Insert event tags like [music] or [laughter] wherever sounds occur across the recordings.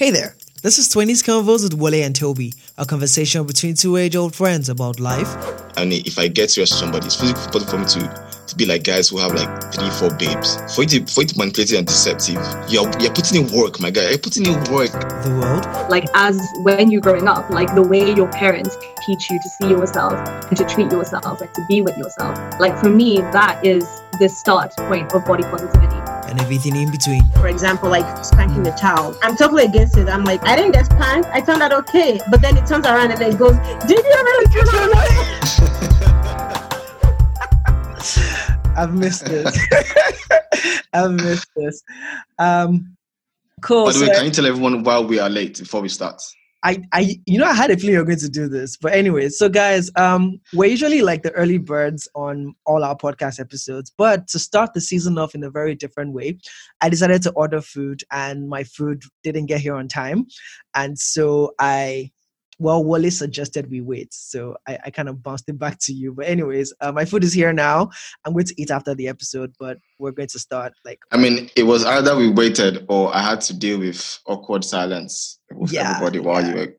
Hey there, this is 20s Convos with Wale and Toby, a conversation between two age old friends about life. I mean, if I get serious with somebody, it's physically possible for me to, to be like guys who have like three, four babes. For you to, for you to manipulate and deceptive, you're, you're putting in work, my guy. You're putting in work. The world. like as when you're growing up, like the way your parents teach you to see yourself and to treat yourself and to be with yourself. Like for me, that is the start point of body positivity. And everything in between. for example, like spanking the child. I'm totally against it. I'm like, I didn't get spanked. I turned out okay. But then it turns around and then it goes, Did you really turn [laughs] I've missed this. [laughs] I've missed this. Um, cool. By the way, can you tell everyone why we are late before we start? I, I, you know, I had a feeling you're going to do this, but anyway. So, guys, um, we're usually like the early birds on all our podcast episodes, but to start the season off in a very different way, I decided to order food, and my food didn't get here on time, and so I, well, Wally suggested we wait, so I, I kind of bounced it back to you. But anyways, uh, my food is here now. I'm going to eat after the episode, but we're going to start like I mean, it was either we waited or I had to deal with awkward silence with Yeah, everybody while yeah. you were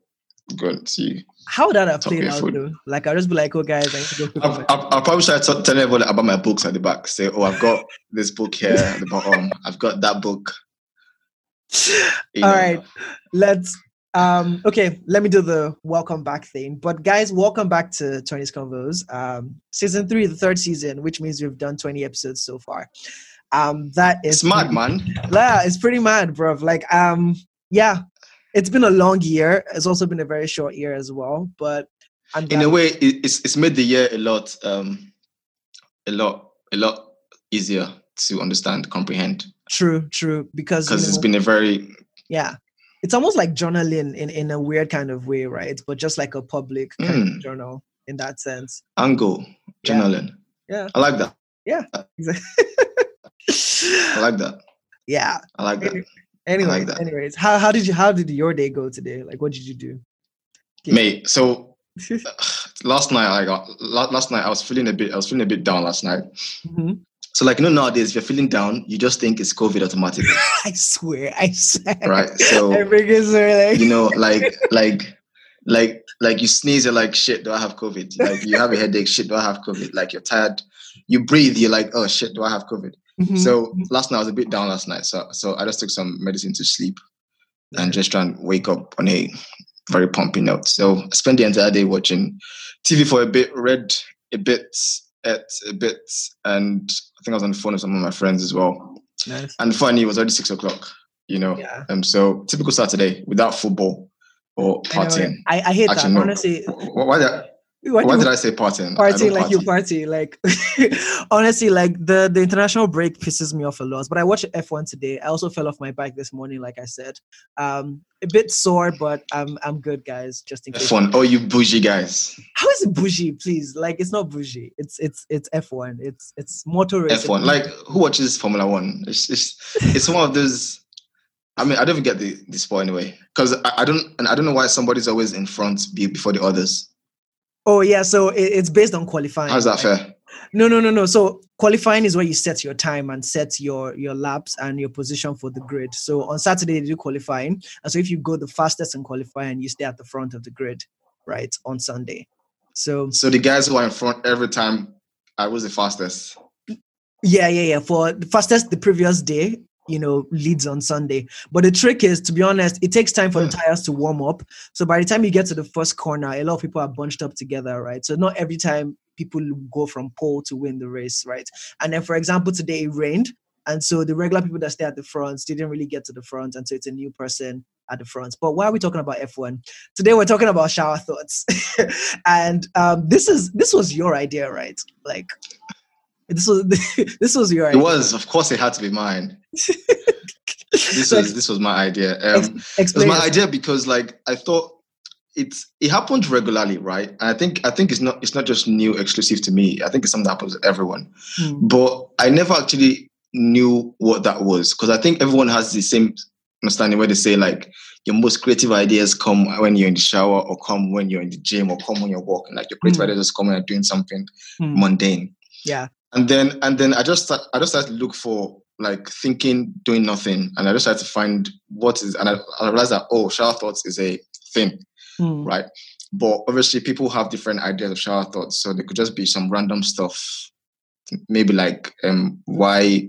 going to. how would that have played out food. though? Like I'll just be like, oh guys, I need to go." I'll, my- I'll, I'll probably try to tell everybody about my books at the back. Say, oh, I've got this book here at the bottom. I've got that book. [laughs] You All know. right, let's. Um, okay, let me do the welcome back thing. But guys, welcome back to 20s Convos. Um, season three, the third season, which means we've done 20 episodes so far. Um, that is smart, mad, man. Yeah, it's pretty mad, bro. Like, um, yeah, it's been a long year. It's also been a very short year as well. But I'm In a way, it's it's made the year a lot, um, a lot, a lot easier to understand, comprehend, true, true, because you because it's know- been a very Yeah. It's almost like journaling in, in a weird kind of way, right? But just like a public kind Mm. of journal in that sense. angle Yeah. journaling. Yeah. I like that. Yeah. [laughs] Exactly. I like that. yeah. I like that. Anyway, that. anyways, how, how did you how did your day go today? Like what did you do? Okay. Mate, so [laughs] last night I got la- last night I was feeling a bit I was feeling a bit down last night. Mhm. So like you know nowadays if you're feeling down, you just think it's COVID automatically, [laughs] I swear, I swear. right? So I think it's like you know [laughs] like like like like you sneeze you're like shit do I have COVID? Like you have a headache, shit do I have COVID? Like you're tired, you breathe, you're like oh shit do I have COVID? Mhm. So last night I was a bit down last night, so so I just took some medicine to sleep and just try and wake up on a very pumping note. So I spent the entire day watching TV for a bit, read a bit, ate a bit, and I think I was on the phone with some of my friends as well. nice. And funny, it was already six o'clock, you know. Yeah. Um, so typical Saturday without football or partying. I, I hate Actually, that. no. Honestly, Wh- Why did, why why did I say partying? Party don't like you party. party like [laughs] honestly like the the international break pisses me off a lot but i watched f1 today i also fell off my bike this morning like i said um a bit sore but i'm i'm good guys just in case Fun. Oh, you bougie guys. how is it bougie please like it's not bougie it's it's it's f1 it's it's motor racing F1. Like who watches Formula One? It's it's it's one of those. I mean, I don't even get the, the sport anyway because I, I don't and I don't know why somebody's always in front be, before the others. Oh yeah so it, it's based on qualifying How's that right? fair? No, no, no, no. So qualifying is where you set your time and set your your laps and your position for the grid. So on Saturday they do qualifying, and so if you go the fastest in qualifying, you stay at the front of the grid, right? On Sunday. So So the guys who are in front every time, uh, I was the fastest. yeah, yeah, yeah. For the fastest the previous day, you know, leads on Sunday. But the trick is, to be honest, it takes time for the tires to warm up. So by the time you get to the first corner, a lot of people are bunched up together, right? So not every time people go from pole to win the race, right? And then, for example, today it rained. And so the regular people that stay at the front didn't really get to the front. And so it's a new person at the front. But why are we talking about F1? Today we're talking about shower thoughts. [laughs] and um, this is this was your idea, right? Like this was [laughs] this was your Idea. It was, of course, it had to be mine. [laughs] This was this was my idea. Um, it was my idea because like I thought it's it happens regularly, right? And I think I think it's not it's not just new exclusive to me. I think it's something that happens to everyone. Hmm. But I never actually knew what that was because I think everyone has the same understanding where they say like your most creative ideas come when you're in the shower or come when you're in the gym or come when you're walking. Like your creative Mm. ideas just come when you're doing something Hmm. mundane. Yeah. And then and then I just start, I just started to look for like thinking, doing nothing, and I just tried to find what is, and I, I realized that oh, shower thoughts is a thing, Hmm. right? But obviously, people have different ideas of shower thoughts, so they could just be some random stuff, maybe like um, why,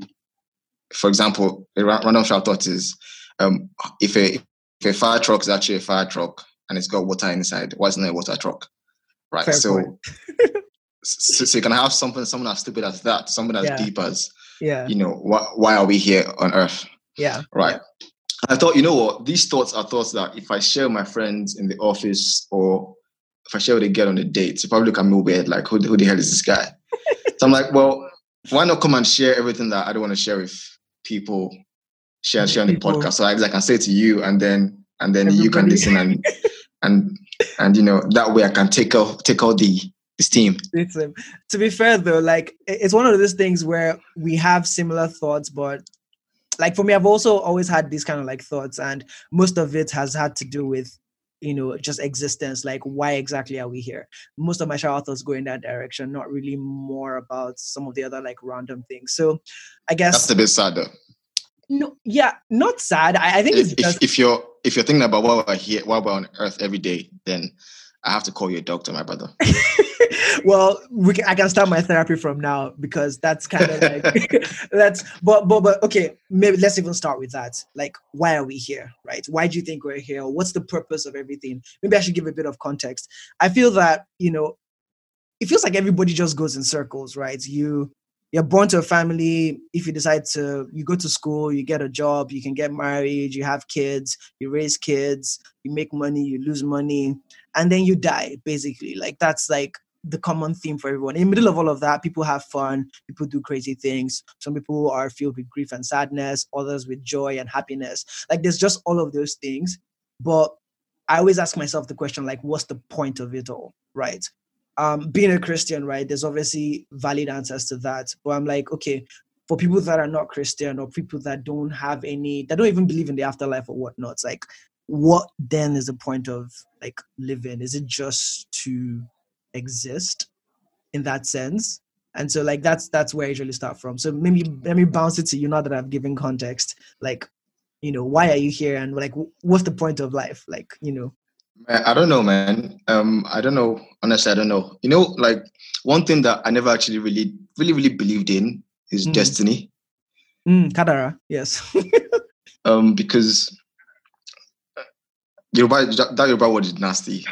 for example, a ra- random shower thought is um, if a if a fire truck is actually a fire truck and it's got water inside, why isn't it a water truck? Right. Fair so. [laughs] so, so you can have something, someone as stupid as that, someone as Yeah. deep as, Yeah. you know, why, why are we here on earth? Yeah. Right. I thought, you know what, these thoughts are thoughts that if I share with my friends in the office or if I share with a girl on a date, she probably look at me weird, like, who, the- who the hell is this guy? [laughs] so I'm like, well, why not come and share everything that I don't want to share with people, share, share on the People. podcast. So I, I can say to you and then and then you can listen and and and you know that way I can take out take out the the steam. It's, um, to be fair though, like it's one of those things where we have similar thoughts, but like for me, I've also always had these kind of like thoughts, and most of it has had to do with you know just existence. Like, why exactly are we here? Most of my shower thoughts go in that direction, not really more about some of the other like random things. So, I guess That's a bit sad though. no, yeah, not sad. I, I think it's If, just if, if you're if you're thinking about why we're here, why we're on earth every day, then I have to call you a doctor, my brother. [laughs] well, we can, I can start my therapy from now because that's kind of like [laughs] [laughs] that's but but but okay, maybe let's even start with that. Like, why are we here, right? Why do you think we're here? What's the purpose of everything? Maybe I should give a bit of context. I feel that you know, it feels like everybody just goes in circles, right? You you're born to a family. If you decide to, you go to school, you get a job, you can get married, you have kids, you raise kids, you make money, you lose money, and then you die. Basically, like that's like the common theme for everyone. In the middle of all of that, people have fun, people do crazy things. Some people are filled with grief and sadness, others with joy and happiness. Like there's just all of those things. But I always ask myself the question, like, what's the point of it all? Right. Um, being a Christian, right? There's obviously valid answers to that. But I'm like, okay, for people that are not Christian or people that don't have any, that don't even believe in the afterlife or whatnot, it's like, what then is the point of like living? Is it just to exist in that sense and so like that's that's where i usually start from so maybe let me bounce it to you now that i've given context like you know why are you here and like what's the point of life like you know I don't know, man. Um, I don't know. Honestly, I don't know. You know, like one thing that I never actually really, really, really believed in is Mm. destiny. mm, kadara yes [laughs] Um, because Yoruba, that that Yoruba word is nasty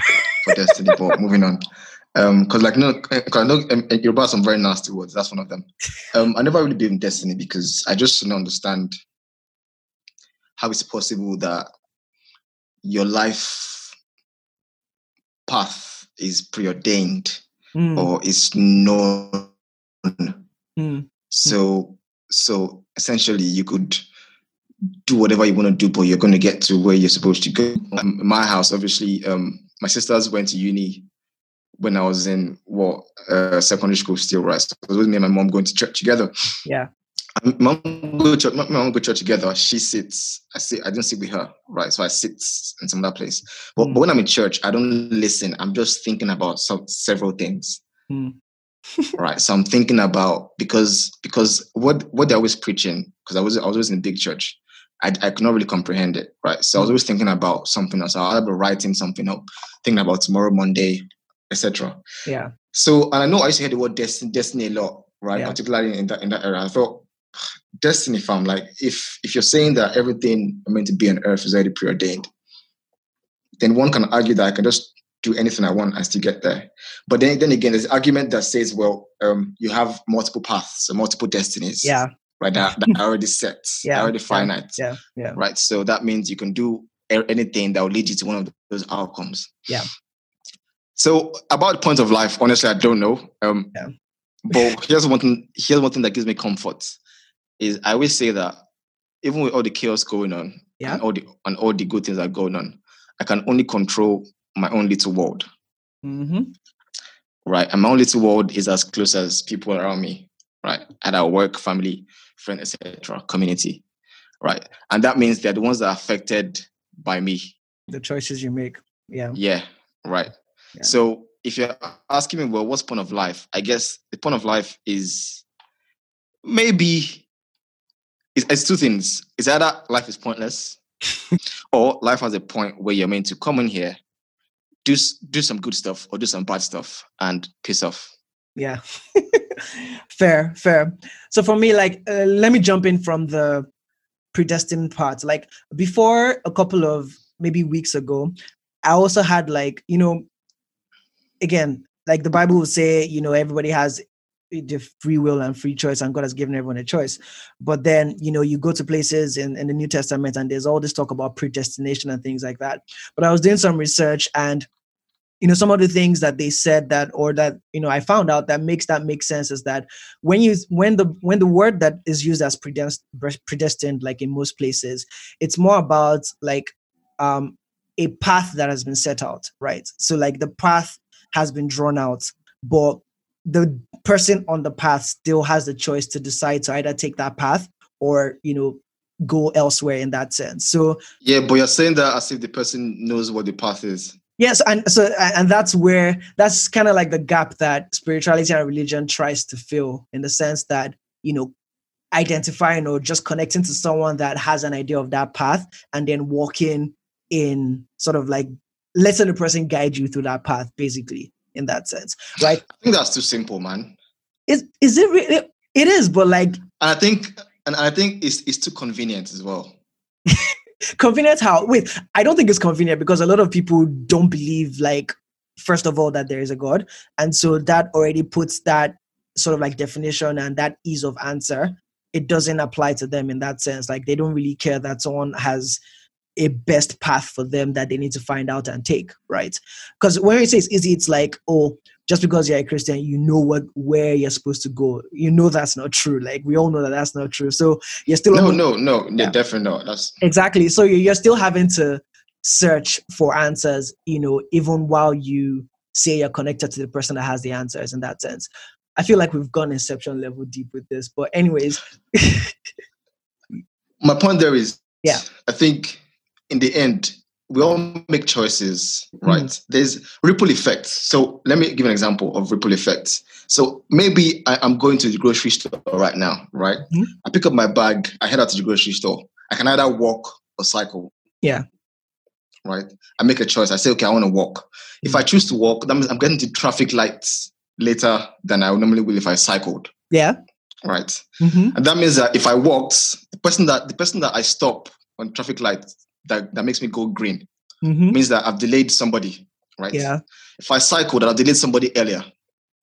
for destiny. but moving on. Um, because like no, because I know um, Yoruba has some very nasty words. That's one of them. Um, I never really believed in destiny because I just don't understand how it's possible that your life path is preordained Mm, or is known. mm, So so essentially you could do whatever you want to do, but you're going to get to where you're supposed to go. Um, my house, obviously, um, my sisters went to uni when I was in what uh, secondary school still, right? So it was with me and my mom going to church together. yeah And my mom go to church, my mom go to church together. She sits. I sit. I don't sit with her, right? So I sit in some other place. But, Mm. but when I'm in church, I don't listen. I'm just thinking about some several things, Mm. [laughs] right? So I'm thinking about because because what what they're always preaching because I was I was always in a big church. I, I could not really comprehend it, right? So I was always thinking about something else. I'll be writing something up, thinking about tomorrow, Monday, etc. yeah So, and I know I used to hear the word destiny, destiny a lot, right? Yeah. Particularly in that in that era. I thought, destiny, fam. Like, if if you're saying that everything I meant to be on earth is already preordained, then one can argue that I can just do anything I want and still get there. But then, then again, there's an argument that says, well, um, you have multiple paths, so multiple destinies, yeah right? That, that are already set, [laughs] Yeah, yeah, already finite, yeah yeah right? So that means you can do anything that will lead you to one of those outcomes. Yeah. So about the point of life, honestly, I don't know. Um, Yeah. but here's one thing. Here's one thing that gives me comfort. Is I always say that even with all the chaos going on, Yeah. and all the and all the good things that are going on, I can only control my own little world, mm-hmm. right? And my own little world is as close as people around me, right? At our work, family, friends, etc., community, right? And that means they're the ones that are affected by me. the choices you make yeah Yeah, right. Yeah. So if you're asking me, well, what's point of life? I guess the point of life is maybe it's, it's two things. It's either life is pointless, [laughs] or life has a point where you're meant to come in here, do do some good stuff or do some bad stuff, and piss off. Yeah. [laughs] fair, fair. So for me, like, uh, let me jump in from the predestined part. Like, before a couple of maybe weeks ago, I also had, like, you know, again, like the Bible will say, you know, everybody has the free will and free choice, and God has given everyone a choice. But then, you know, you go to places in, in the New Testament and there's all this talk about predestination and things like that. But I was doing some research and you know some of the things that they said that or that you know i found out that makes that make sense is that when you when the when the word that is used as predestined, predestined like in most places it's more about like um a path that has been set out right so like the path has been drawn out but the person on the path still has the choice to decide to either take that path or you know go elsewhere in that sense so Yeah, but you're saying that as if the person knows what the path is. Yes, and so and that's where that's kind of like the gap that spirituality and religion tries to fill in the sense that you know identifying or just connecting to someone that has an idea of that path and then walking in sort of like letting the person guide you through that path basically in that sense right I think that's too simple, man. is is it really it is but like And I think and I think it's it's too convenient as well. [laughs] convenient how wait i don't think it's convenient because a lot of people don't believe like first of all that there is a god and so that already puts that sort of like definition and that ease of answer it doesn't apply to them in that sense like they don't really care that someone has a best path for them that they need to find out and take right because when we say it's easy it's like oh just because you're a christian you know what where you're supposed to go you know that's not true like we all know that that's not true so you're still No, no, no, Yeah. yeah. definitely not. That's exactly so you- you're still having to search for answers you know even while you say you're connected to the person that has the answers in that sense i feel like we've gone inception level deep with this but anyways [laughs] my point there is Yeah. I think in the end, we all make choices, right? Mm. There's ripple effects. So let me give an example of ripple effects. So maybe I, am going to the grocery store right now, right? Mhm. I pick up my bag, I head out to the grocery store. I can either walk or cycle. Yeah. Right. I make a choice. I say, okay, I want to walk. If I choose to walk, that means I'm getting to traffic lights later than I normally will if I cycled. yeah Right. hmm And that means that if I walked, the person that the person that I stop on traffic light that, that makes me go green hmm means that I've delayed somebody, right? yeah If I cycle, that I've delayed somebody earlier,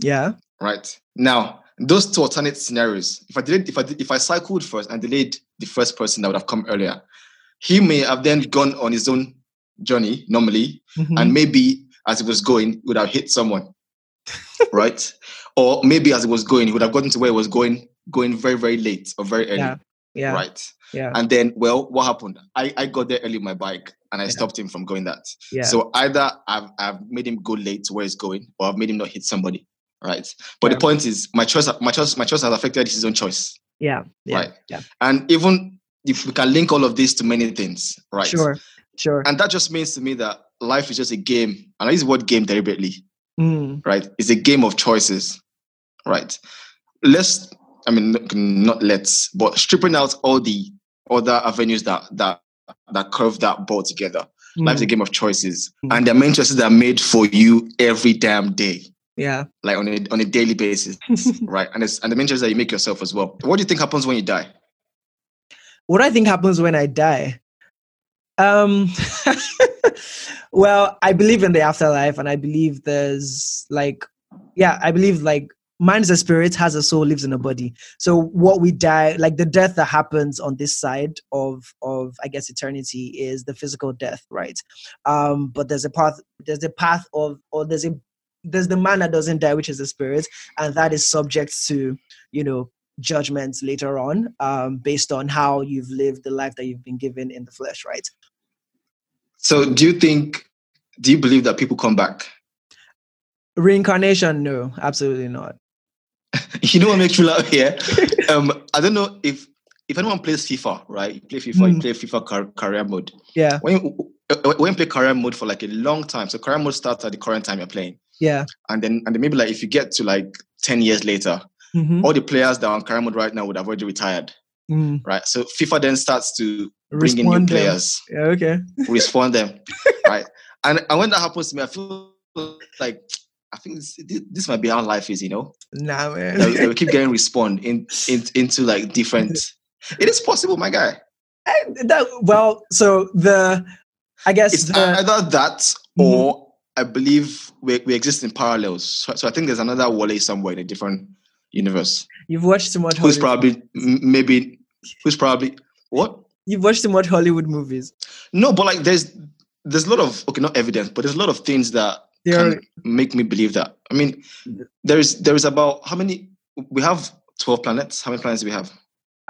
yeah right? Now, those two alternate scenarios, if I delayed, if I did- if I cycled first and delayed the first person that would have come earlier, he may have then gone on his own journey normally, Mhm. and maybe as he was going, would have hit someone, [laughs] right? Or maybe as he was going, he would have gotten to where he was going, going very, very late or very early, Yeah. Yeah right? yeah And then, well, what happened? I, I got there early with my bike and I Yeah. stopped him from going that. yeah So either I've, I've made him go late to where he's going or I've made him not hit somebody, right? But Yeah. the point is, my choice, my choice, my choice has affected his own choice, yeah yeah right? yeah And even if we can link all of this to many things, right? sure sure And that just means to me that life is just a game. And I use the word game deliberately, Mm, right? It's a game of choices, right? Let's, I mean, not- let's, but stripping out all the other avenues that that that curve that ball together. Life's a mm, game of choices, Mm. and the main choices that are made for you every damn day, yeah like on a on a daily basis, [laughs] right? And it's and the main choices that you make yourself as well. What do you think happens when you die? what I think happens when I die. Um, [laughs] well, I believe in the afterlife, and I believe there's like, yeah, I believe like man is a spirit, has a soul, lives in a body. So what we die, like the death that happens on this side of of I guess eternity, is the physical death, right? Um, but there's a path, there's a path of, or there's a there's the man that doesn't die, which is the spirit, and that is subject to, you know, judgments later on um, based on how you've lived the life that you've been given in the flesh, right? So, do you think? Do you believe that people come back? Reincarnation, no, absolutely not. [laughs] You know what makes me laugh here? Um, I don't know if if anyone plays FIFA, right? You play FIFA, Mm. you play FIFA car- career mode. Yeah, When you, uh, when you play career mode for like a long time, so career mode starts at the current time you're playing, yeah. and then and then maybe like if you get to like ten years later, hmm all the players that are on career mode right now would have already retired. Mm. right? So FIFA then starts to bring in new them. players, Yeah, okay. respawn them, [laughs] right? And and when that happens to me, I feel like I think this, this- might be how life is, you know. Nah, man. That we, keep getting [laughs] respawn in, in into like different. It is possible, my guy. that, well, so the, I guess It's the, either that Mhm. or I believe we, we exist in parallels. So, so I think there's another Wale somewhere in a different universe you've watched too much. who's Hollywood. probably maybe who's probably what? You've watched too much Hollywood movies. No, but like there's there's a lot of okay, not evidence, but there's a lot of things that Can make me believe that. I mean, there's there is about how many we have twelve planets. How many planets do we have?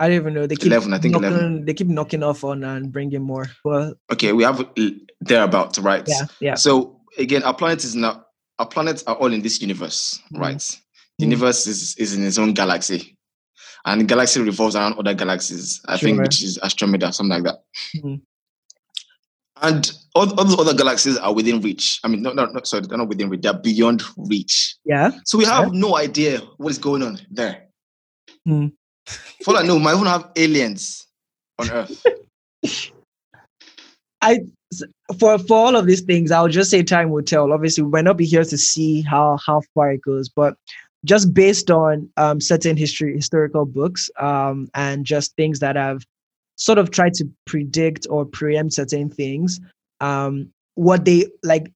I don't even know. They keep 11, I think knocking, 11. They keep knocking off on and bringing more. Well, Okay, we have l- thereabout, right? yeah, yeah. So again, our planet is not our planets are all in this universe, Mhm. right? The Mhm. universe is, is in its own galaxy. And the galaxy revolves around other galaxies, I think, which is Andromeda, something like that. Mhm. And all, all those other galaxies are within reach. I mean, no, no, no, sorry, they're not within reach, they're beyond reach. Yeah. So we have no idea what is going on there. Hmm. For all I know, we might even have aliens on Earth. [laughs] I For for all of these things, I'll just say time will tell. Obviously, we might not be here to see how how far it goes, but just based on um, certain history historical books um, and just things that have sort of tried to predict or preempt certain things, um, what they like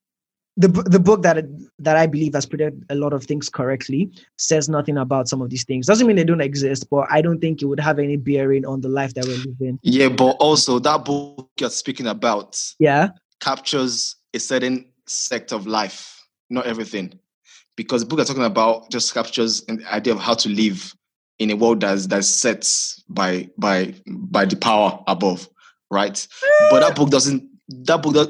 the the book that that I believe has predicted a lot of things correctly says nothing about some of these things. Doesn't mean they don't exist, but I don't think it would have any bearing on the life that we're living. yeah, but also that book you're speaking about Yeah. captures a certain sect of life, not everything. Because the book I'm talking about just captures an idea of how to live in a world that's that's set by by by the power above, right? But that book doesn't that book does,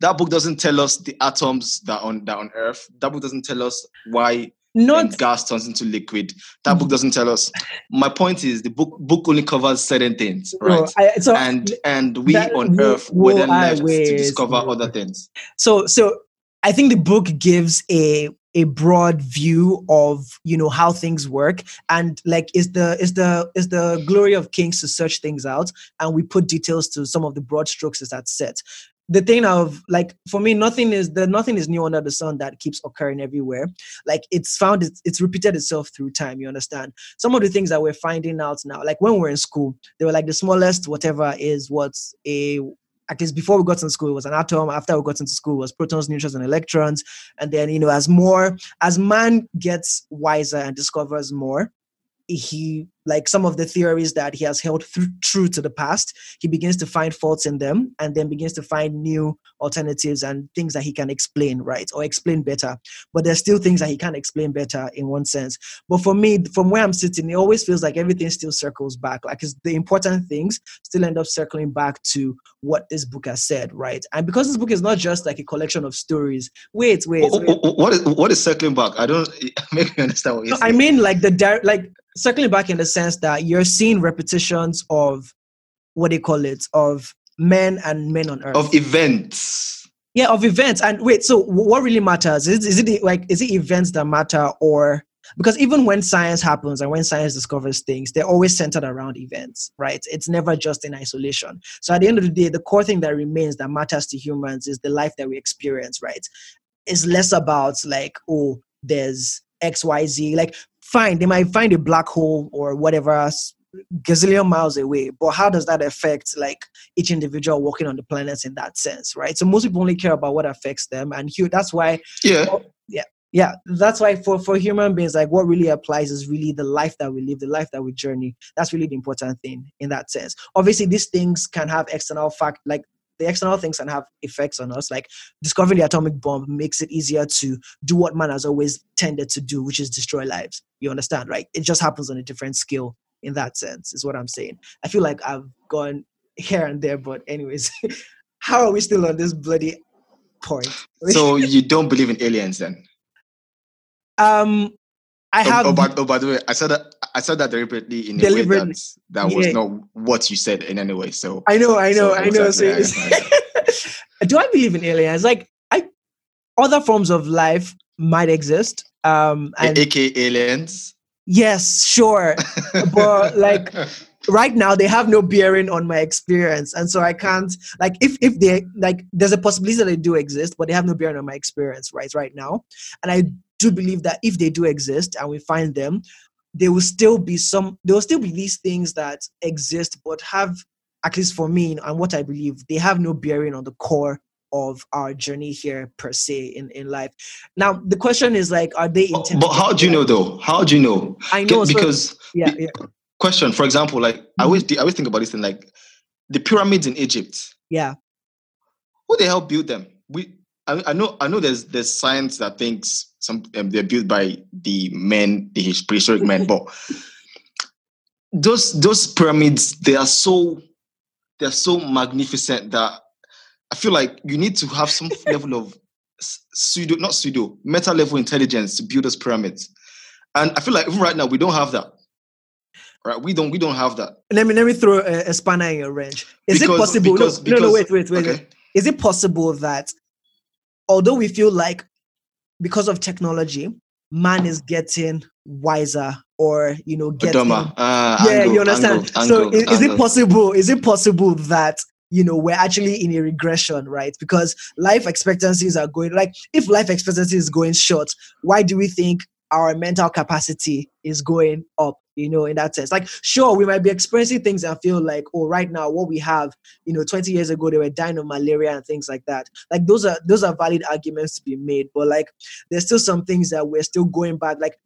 that book doesn't tell us the atoms that on that on Earth. That book doesn't tell us why Not gas turns into liquid. That book doesn't tell us. My point is the book book only covers certain things, right? No, I, so and and we that on earth were then left to discover other things so so I think the book gives a a broad view of you know how things work. And like is the is the is the glory of kings to search things out. And we put details to some of the broad strokes is that set. The thing of like for me nothing is the nothing is new under the sun that keeps occurring everywhere. Like it's found it's, it's repeated itself through time you understand? Some of the things that we're finding out now like when we we're in school they were like the smallest whatever is what's a at least before we got into school, it was an atom. After we got into school, it was protons, neutrons, and electrons. And then, you know, as more, as man gets wiser and discovers more, he like some of the theories that he has held through, true to the past he begins to find faults in them and then begins to find new alternatives and things that he can explain right or explain better. But there's still things that he can't explain better in one sense. But for me from where i'm sitting it always feels like everything still circles back. Like it's the important things still end up circling back to what this book has said right? And because this book is not just like a collection of stories wait wait, wait. what is what is circling back? I don't [laughs] make me understand what you're No, I mean, like the di- like circling back in the sense that you're seeing repetitions of what they call it of men and men on earth. of events yeah, of events. And wait, so what really matters is is it like is it events that matter or because even when science happens and when science discovers things, they're always centered around events, right? It's never just in isolation. So at the end of the day, the core thing that remains that matters to humans is the life that we experience, right? It's less about like, oh, there's XYZ. Like, fine, they might find a black hole or whatever gazillion miles away, but how does that affect like each individual walking on the planet in that sense, right? So most people only care about what affects them, and hu- that's why yeah yeah Yeah. that's why for for human beings like what really applies is really the life that we live the life that we journey that's really the important thing in that sense obviously these things can have external fact like the external things can have effects on us. Like discovering the atomic bomb makes it easier to do what man has always tended to do which is destroy lives. You understand right? It just happens on a different scale in that sense is what i'm saying. I feel like i've gone here and there but anyways [laughs] how are we still on this bloody point? So [laughs] you don't believe in aliens then? Um i oh, have oh, by, oh, by the way i said that i said that deliberately in a way Deliberately. that that was Yeah. not what you said in any way so I know, I know, So I know. So it's- [laughs] do I believe in aliens? Like, I other forms of life might exist. Um, and aka aliens yes, sure, but like [laughs] right now they have no bearing on my experience and so i can't like if if they like there's a possibility that they do exist but they have no bearing on my experience right right now and i do believe that if they do exist and we find them there will still be some there will still be these things that exist but have at least for me and what i believe they have no bearing on the core of our journey here per se in, in life. Now the question is like are they but, but how do you know though? How do you know? I know because so, yeah, yeah. question for example like mm-hmm. i always i always think about this thing like the pyramids in egypt. Yeah. Who the hell built them? We I, I know i know there's there's science that thinks some um, they're built by the men the prehistoric men [laughs] but those those pyramids they are so they're so magnificent that i feel like you need to have some [laughs] level of pseudo not pseudo meta level intelligence to build those pyramids and i feel like even right now we don't have that right? We don't we don't have that. Let me let me throw a, a spanner in your wrench. Is because, it possible? Because, no, because, no, no, wait, wait, wait, okay. wait. Is it possible that although we feel like because of technology, man is getting wiser or you know getting uh, yeah, angle, you understand. Angle, so angle, is, is it possible? Is it possible that you know we're actually in a regression right because life expectancies are going like if life expectancy is going short why do we think our mental capacity is going up you know in that sense like sure we might be experiencing things and feel like oh right now what we have you know 20 years ago they were dying of malaria and things like that like those are those are valid arguments to be made but like there's still some things that we're still going back like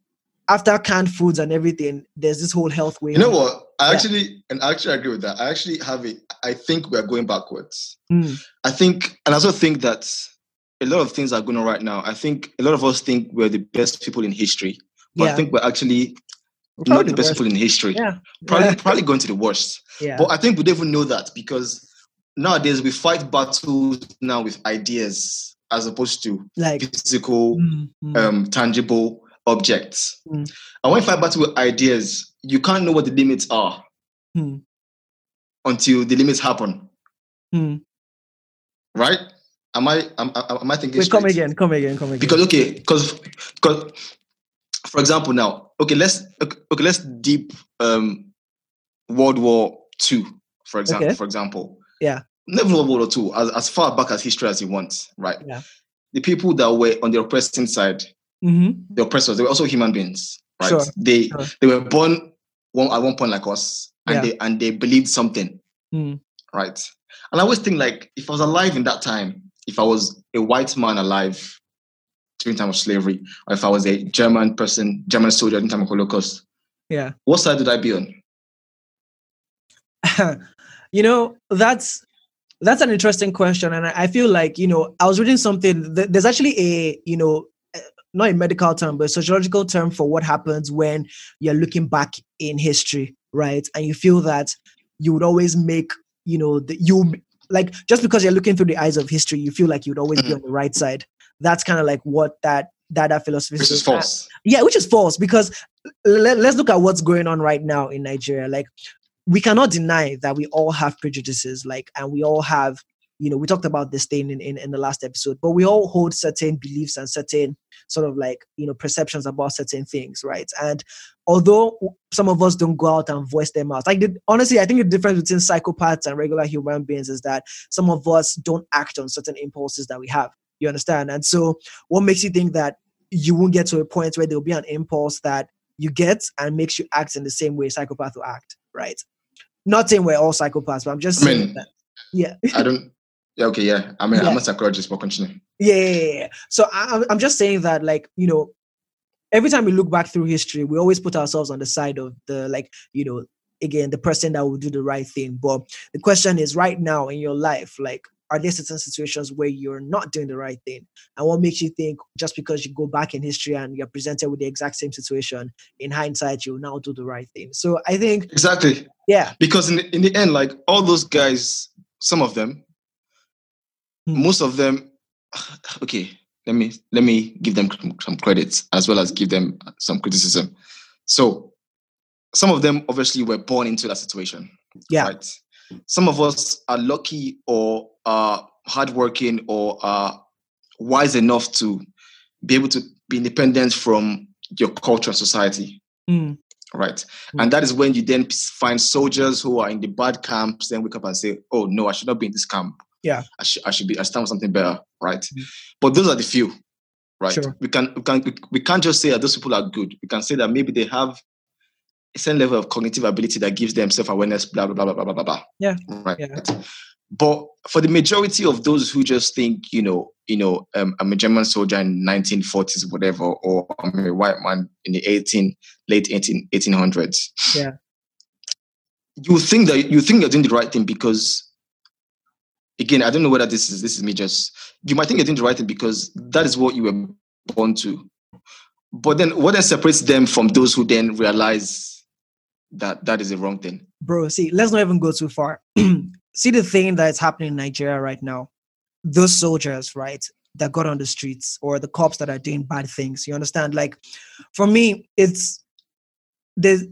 after canned foods and everything there's this whole health way you know what i yeah. actually and I actually agree with that i actually have it i think we're going backwards mm. i think and i also think that a lot of things are going on right now. I think a lot of us think we're the best people in history, but yeah. I think we're actually not the, the best people in history. Yeah. Probably yeah. probably going to the worst. Yeah. But I think we don't even know that because nowadays we fight battles now with ideas as opposed to like physical, mm, um, tangible objects. Mm. And when you fight battle with ideas, you can't know what the limits are mm. until the limits happen. Hmm. Right? am I am, am I thinking? Wait, come again, come again, come again. Because okay, because because for example, now okay, let's okay, let's deep um World War Two, for example, okay. for example. Yeah. Never World War Two, as, as far back as history as you want, right? Yeah. The people that were on the oppressing side, mm-hmm. the oppressors, they were also human beings, right? Sure. They sure. they were born one, at one point like us, and yeah. they and they believed something, mm. right? And I always think like if I was alive in that time, if I was a white man alive during time of slavery, or if I was a German person, German soldier during time of Holocaust, yeah, what side would I be on? [laughs] you know, that's that's an interesting question, and I feel like you know, I was reading something. There's actually a you know, eh, not a medical term, but a sociological term for what happens when you're looking back in history, right? And you feel that you would always make you know the, you like just because you're looking through the eyes of history, you feel like you'd always be on the right side. That's kind of like what that that that philosophy which is false. Yeah, which is false because let, let's look at what's going on right now in Nigeria. Like we cannot deny that we all have prejudices, like, and we all have you know, we talked about this thing in, in, in, the last episode, but we all hold certain beliefs and certain sort of like, you know, perceptions about certain things, right? And although some of us don't go out and voice them out, like, the, honestly, I think the difference between psychopaths and regular human beings is that some of us don't act on certain impulses that we have. You understand? And so, what makes you think that you won't get to a point where there'll be an impulse that you get and makes you act in the same way psychopath will act, right? Not saying we're all psychopaths, but I'm just I mean, that, yeah. [laughs] I don't yeah, okay, yeah. I mean, yeah. I'm a psychologist, but continue. Yeah, yeah, yeah. So I, I'm just saying that, like, you know, every time we look back through history, we always put ourselves on the side of the, like, you know, again, the person that will do the right thing. But the question is, right now in your life, like, are there certain situations where you're not doing the right thing? And what makes you think just because you go back in history and you're presented with the exact same situation, in hindsight, you'll now do the right thing? So I think. Exactly. Yeah. Because in the, in the end, like, all those guys, some of them, Hmm. most of them [sighs] okay let me let me give them some credits as well as give them some criticism so some of them obviously were born into that situation yeah right some of us are lucky or are hardworking or are wise enough to be able to be independent from your culture and society. Mm. Right. Mm. And that is when you then find soldiers who are in the bad camps, then wake up and say, oh, no, I should not be in this camp. Yeah. I, sh- I should be, I stand for something better. Right. Mm. But those are the few. Right. Sure. We, can, we, can, we can't just say that those people are good. We can say that maybe they have a certain level of cognitive ability that gives them self awareness, blah, blah, blah, blah, blah, blah, blah. Yeah. Right. Yeah. But for the majority of those who just think, you know, you know, um, I'm a German soldier in 1940s, whatever, or I'm a white man in the 18 late 18, 1800s. Yeah. You think that you think you're doing the right thing because, again, I don't know whether this is this is me just. You might think you're doing the right thing because that is what you were born to. But then, what then separates them from those who then realize that that is the wrong thing? bro see let's not even go too far [clears throat] see the thing that's happening in nigeria right now? Those soldiers right that got on the streets or the cops that are doing bad things you understand? Like for me it's there's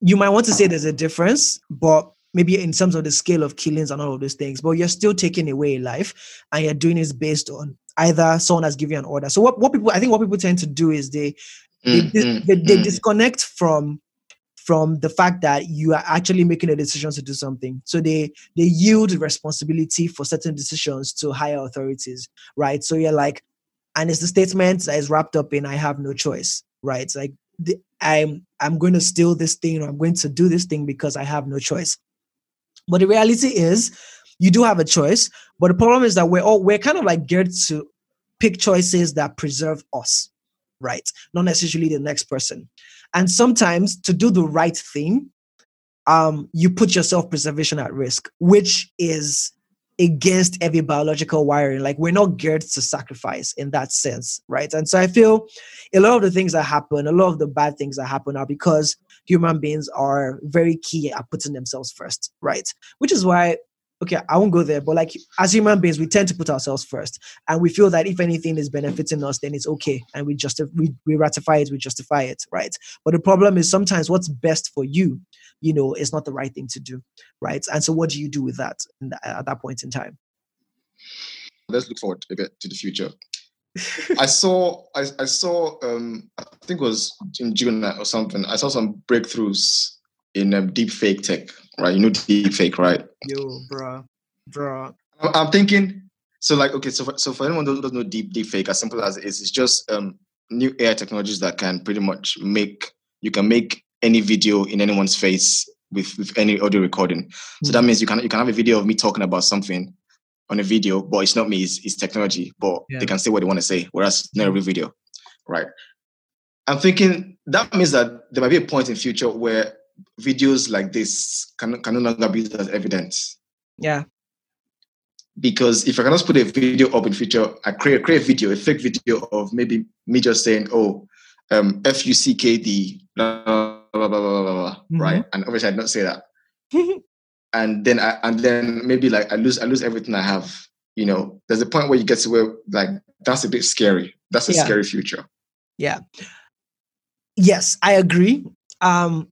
you might want to say there's a difference but maybe in terms of the scale of killings and all of those things but you're still taking away life and you're doing this based on either someone has given you an order. So what, what people i think what people tend to do is they they, Mm, mm, they, they mm. disconnect from from the fact that you are actually making a decision to do something. So they they yield responsibility for certain decisions to higher authorities right? So you're like and it's the statement that is wrapped up in i have no choice right? It's like the, i'm i'm going to steal this thing or i'm going to do this thing because i have no choice. But the reality is you do have a choice but the problem is that we're all we're kind of like geared to pick choices that preserve us right? Not necessarily the next person and sometimes to do the right thing um you put your self-preservation at risk which is against every biological wiring. Like we're not geared to sacrifice in that sense right? And so i feel a lot of the things that happen a lot of the bad things that happen are because human beings are very key at putting themselves first right? Which is why okay i won't go there but like as human beings we tend to put ourselves first and we feel that if anything is benefiting us then it's okay and we just we, we ratify it we justify it right but the problem is sometimes what's best for you you know is not the right thing to do right and so what do you do with that at that point in time let's look forward a bit to the future. I saw, I, I saw, um, I think it was in June or something. I saw some breakthroughs in um, deep fake tech, right? You know, deep fake, right? yo bro bro I'm, thinking, so like, okay, so for, so for anyone who doesn't know deep deep fake, as simple as it is, it's just um, new AI technologies that can pretty much make you can make any video in anyone's face with with any audio recording. So that means you can you can have a video of me talking about something on a video, but it's not me, it's, it's technology. But Yeah. they can say what they want to say, whereas not a real video, right? I'm thinking that means that there might be a point in future where videos like this can, can no longer be used as evidence. yeah Because if I can just put a video up in future, I create create a video, a fake video of maybe me just saying, "Oh, um, F U C K D," blah blah blah blah blah, blah, blah Mhm. right? And obviously, I'd not say that. [laughs] and then I, and then maybe like I lose I lose everything I have. You know, there's a point where you get to where like that's a bit scary. That's a Yeah. scary future. Yeah. Yes, I agree. Um,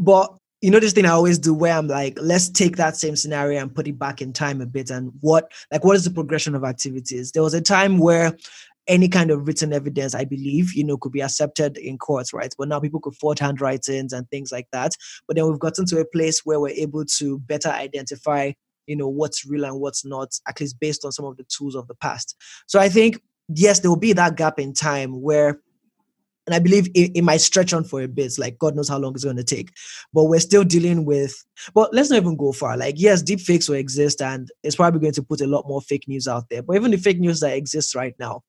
but you know this thing I always do where I'm like, let's take that same scenario and put it back in time a bit and what like what is the progression of activities? There was a time where any kind of written evidence, I believe, you know, could be accepted in courts, right? But now people could forge handwritings and things like that. But then we've gotten to a place where we're able to better identify, you know, what's real and what's not, at least based on some of the tools of the past. So I think yes, there will be that gap in time where and I believe it, it might stretch on for a bit. Like God knows how long it's going to take, but we're still dealing with. But let's not even go far. Like yes, deep fakes will exist, and it's probably going to put a lot more fake news out there. But even the fake news that exists right now,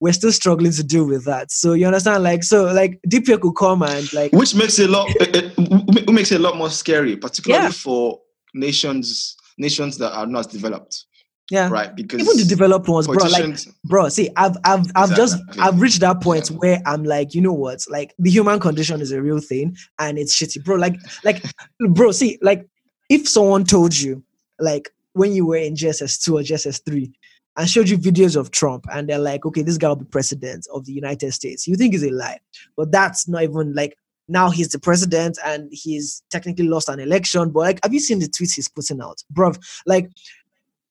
we're still struggling to deal with that. So you understand? Like so, like deep fake will come and like Which makes it a lot it, it- makes it a lot more scary, particularly Yeah. for nations nations that are not developed, yeah. right? Because Even the developed ones, bro. Like bro see i've i've i've just i've reached that point Yeah. where i'm like you know what like the human condition is a real thing and it's shitty bro like like [laughs] bro see like if someone told you like when you were in gss2 or gss3 and showed you videos of trump and they're like okay this guy will be president of the united states you think is a lie but that's not even like now he's the president and he's technically lost an election but like have you seen the tweets he's putting out bro like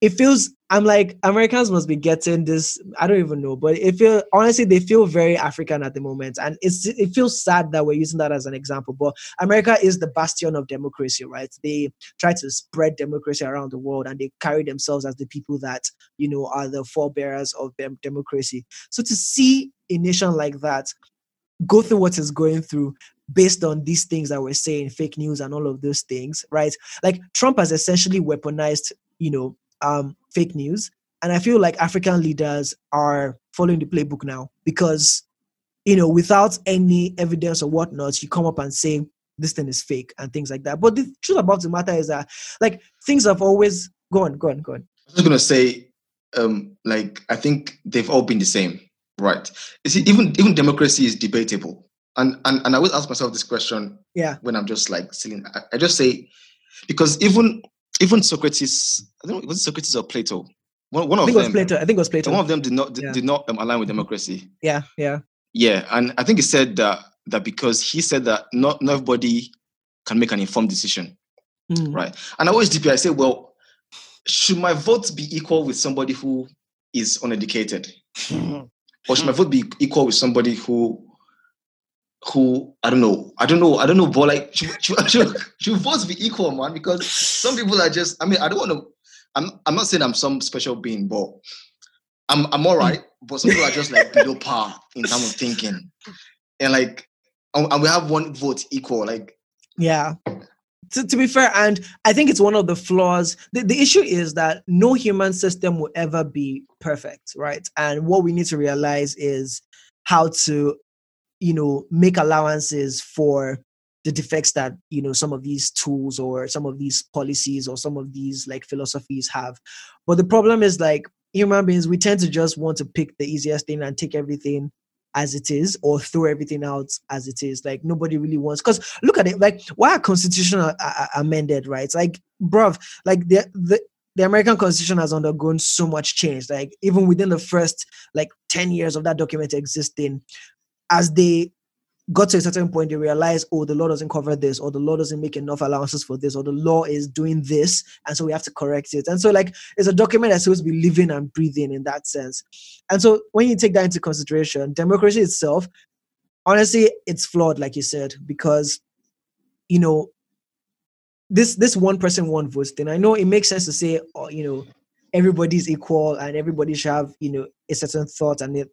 it feels I'm like Americans must be getting this. I don't even know, but it feel honestly they feel very African at the moment, and it's it feels sad that we're using that as an example. But America is the bastion of democracy, right? They try to spread democracy around the world, and they carry themselves as the people that you know are the forebearers of dem- democracy. So to see a nation like that go through what it's going through based on these things that we're saying, fake news and all of those things, right? Like Trump has essentially weaponized, you know, um, fake news. And I feel like African leaders are following the playbook now because, you know, without any evidence or whatnot, you come up and say this thing is fake and things like that. But the truth about the matter is that, like, things have always gone, gone, gone. I was gonna say, um, like, I think they've all been the same, right? You see, even even democracy is debatable, and and and I always ask myself this question. Yeah. When I'm just like sitting, I, I just say, because even even Socrates, I don't know, was it Socrates or Plato? One, one I of think it was them, Plato. I think it was Plato. one of them did not did, Yeah. did not um, align with democracy. yeah, yeah. Yeah, and I think he said that that because he said that not, not everybody can make an informed decision, Mm. right? And I always DP. I say, well, should my vote be equal with somebody who is uneducated, or should my vote be equal with somebody who who I don't know, I don't know, I don't know, but like should, should, [laughs] should, should votes be equal, man? Because some people are just, I mean, I don't want to. I'm I'm not saying I'm some special being, but I'm I'm all right. But some people are just like below par in terms of thinking, and like, and we have one vote equal. Like, Yeah. To, to be fair, and I think it's one of the flaws. The, the issue is that no human system will ever be perfect, right? And what we need to realize is how to, you know, make allowances for the defects that, you know, some of these tools or some of these policies or some of these like philosophies have. But the problem is like human beings, we tend to just want to pick the easiest thing and take everything as it is or throw everything out as it is like nobody really wants because look at it like why are constitution a- a- amended right like bruv like the the the American Constitution has undergone so much change. Like even within the first like 10 years of that document existing, as they got to a certain point, they realized, oh, the law doesn't cover this, or the law doesn't make enough allowances for this, or the law is doing this, and so we have to correct it. And so, like, it's a document that's supposed to be living and breathing in that sense. And so, when you take that into consideration, democracy itself, honestly, it's flawed, like you said, because you know this this one person one vote thing. I know it makes sense to say, oh, you know, everybody's equal and everybody should have you know a certain thought and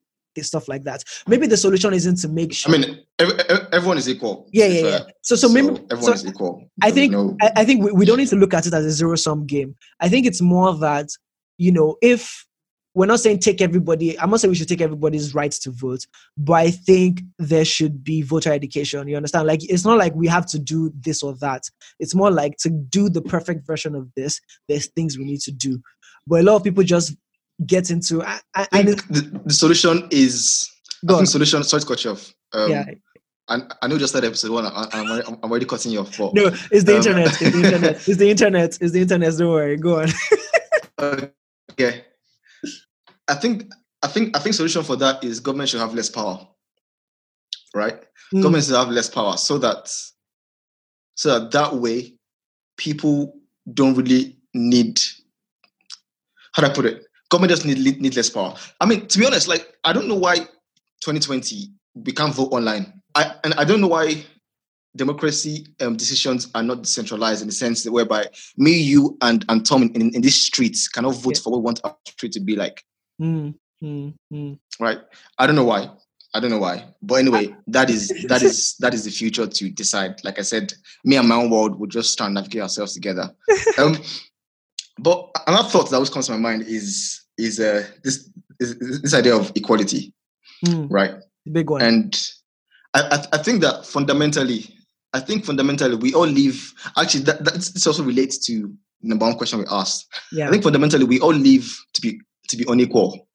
stuff like that. Maybe the solution isn't to make sure. I mean, ev- ev- everyone is equal. yeah, yeah, uh, yeah. fair. So, so maybe everyone so is equal. I think no- I, I think we, we don't need to look at it as a zero sum game. I think it's more that you know if we're not saying take everybody. I'm not saying we should take everybody's rights to vote, but I think there should be voter education. You understand? Like it's not like we have to do this or that. It's more like to do the perfect version of this. There's things we need to do, but a lot of people just get into. I, I, I think the, the solution is I Go on. think solution. Sorry to cut you off. Um, yeah, I, I know just started episode one. I, I'm, already, I'm already cutting you off. But no, it's the Um, internet. It's the internet. [laughs] It's the internet. It's the internet. Don't worry. Go on. okay, I think I think I think solution for that is government should have less power, right? Mm, Government should have less power so that so that that way people don't really need how do I put it? Government just need need less power. I mean, to be honest, like I don't know why 2020 we can't vote online. I and I don't know why democracy um, decisions are not decentralized in the sense that whereby me, you, and and Tom in, in, in these streets cannot vote Yeah. for what we want our street to be like. mm, mm, mm. Right? I don't know why. I don't know why. But anyway, [laughs] that is that is that is the future to decide. Like I said, me and my own world will just try and navigate ourselves together. [laughs] Um, but another thought that always comes to my mind is is uh, this is, this idea of equality, Mm, right? the big one. And I, I, I think that fundamentally, I think fundamentally we all live. Actually, that, that this also relates to number one question we asked. yeah. I think fundamentally we all live to be to be unequal.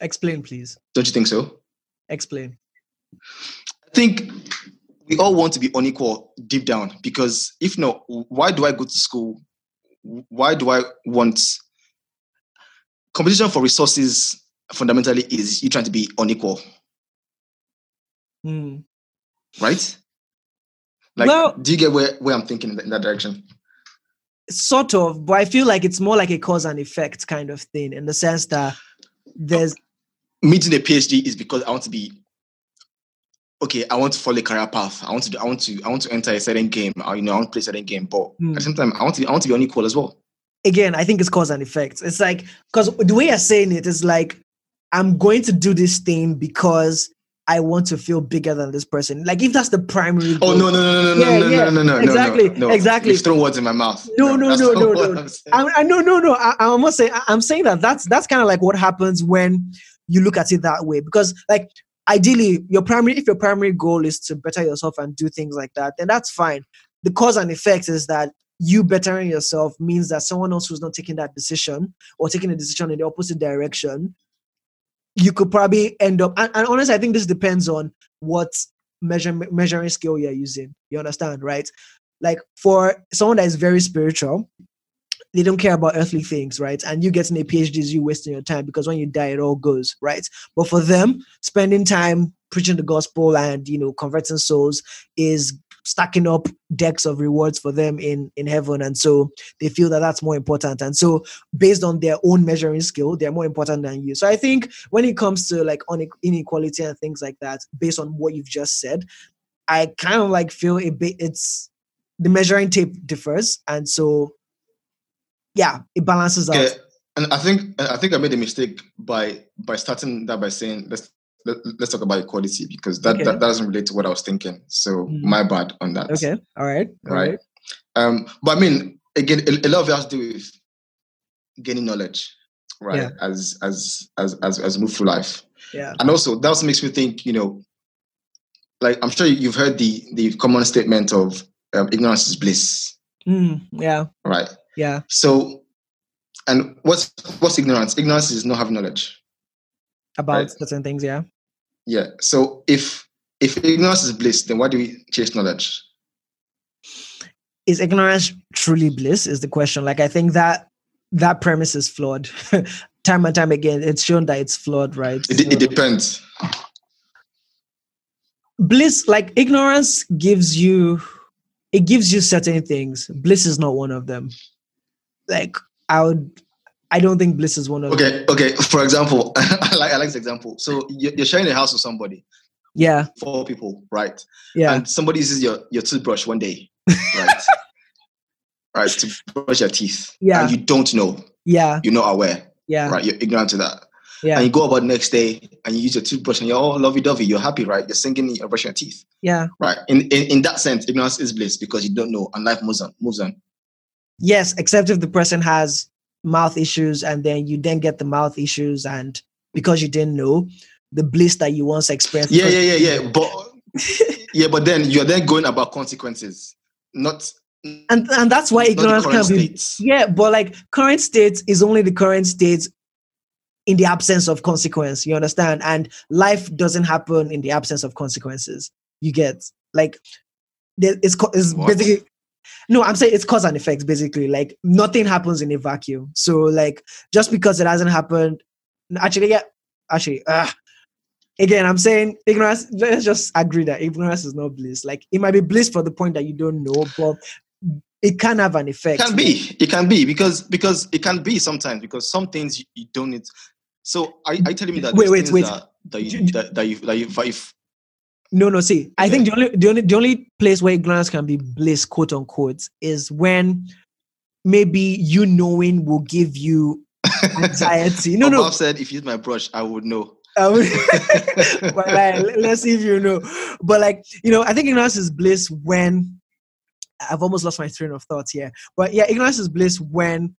Explain, please. Don't you think so? Explain. I think we all want to be unequal deep down because if not, why do I go to school? Why do I want competition for resources? Fundamentally, is you trying to be unequal, Mm. right? Like, Well- do you get where, where I'm thinking in that, in that direction? sort of, but I feel like it's more like a cause and effect kind of thing in the sense that there's meeting a PhD is because I want to be okay. I want to follow a career path. I want to. I want to. I want to enter a certain game. Or, you know, I want to play a certain game. But Hmm. at the same time, I want to. I want to be unequal as well. again, I think it's cause and effect. It's like because the way you're saying it is like I'm going to do this thing because I want to feel bigger than this person. Like if that's the primary. Oh goal- no no no no no Yeah, no yeah, no no no no exactly, no, no. exactly. You've thrown words in my mouth. No, no, no, no, no. I, I no no no. I, I'm not. I, I'm saying that that's that's kind of like what happens when you look at it that way. Because like ideally, your primary if your primary goal is to better yourself and do things like that, then that's fine. The cause and effect is that you bettering yourself means that someone else who's not taking that decision or taking a decision in the opposite direction, you could probably end up. And, and honestly, I think this depends on what measure, measuring scale you're using. You understand, right? Like for someone that is very spiritual, they don't care about earthly things, right? And you getting a PhD is you wasting your time because when you die, it all goes, right? But for them, spending time preaching the gospel and you know converting souls is stacking up decks of rewards for them in in heaven and so they feel that that's more important and so based on their own measuring skill they're more important than you so i think when it comes to like inequality and things like that based on what you've just said i kind of like feel a bit it's the measuring tape differs and so yeah it balances out Okay, and I think I think I made a mistake by by starting that by saying let's let, let's talk about equality because that, Okay. that, that doesn't relate to what I was thinking. So Mhm. my bad on that. okay all right all Right. Um, but I mean, again, a, a lot of it has to do with gaining knowledge, right? Yeah. As as as as as move through life, yeah and also that also makes me think, you know, like I'm sure you've heard the the common statement of um, ignorance is bliss, Mm, yeah right? Yeah So, and what's what's ignorance? Ignorance is not having knowledge. about Right. certain things yeah Yeah. So if if ignorance is bliss, then why do we chase knowledge? is ignorance truly bliss is the question like i think that that premise is flawed [laughs] time and time again it's shown that it's flawed right It, it depends. bliss like ignorance gives you it gives you certain things bliss is not one of them like i would i don't think bliss is one of them Okay. Okay. [laughs] For example, [laughs] I like I like this example. So you're you're sharing a house with somebody. yeah four people, right? yeah And somebody uses your, your toothbrush one day, [laughs] right? right, to brush your teeth. Yeah. And you don't know, yeah you're not aware, yeah right? You're ignorant to that. yeah And you go about the next day and you use your toothbrush and you're all lovey dovey, you're happy, right? You're singing, you're brushing your teeth, yeah right? In, in in that sense, ignorance is bliss because you don't know and life moves on, moves on. Yes except if the person has mouth issues and then you then get the mouth issues and because you didn't know the bliss that you once experienced Yeah, yeah, yeah, yeah. But [laughs] yeah, but then you're then going about consequences, not and and that's why ignorance current can be states. yeah but like current state is only the current state in the absence of consequence you understand and life doesn't happen in the absence of consequences you get like it's, it's What? basically no i'm saying it's cause and effect basically like nothing happens in a vacuum so like just because it hasn't happened actually yeah actually uh, again i'm saying ignorance let's just agree that ignorance is not bliss like it might be bliss for the point that you don't know but it can have an effect It can be. It can be because because it can be sometimes because some things you, you don't need. So are, are you telling me that Wait, wait, wait. That, that you that, that you that you if No, no. See, I think the only the only the only place where ignorance can be bliss, quote unquote, is when maybe you knowing will give you anxiety. [laughs] No, no. Bob said if you use my brush, I would know. [laughs] But like, let- let's see if you know. But like, you know, I think ignorance is bliss when I've almost lost my train of thought here. But yeah, ignorance is bliss when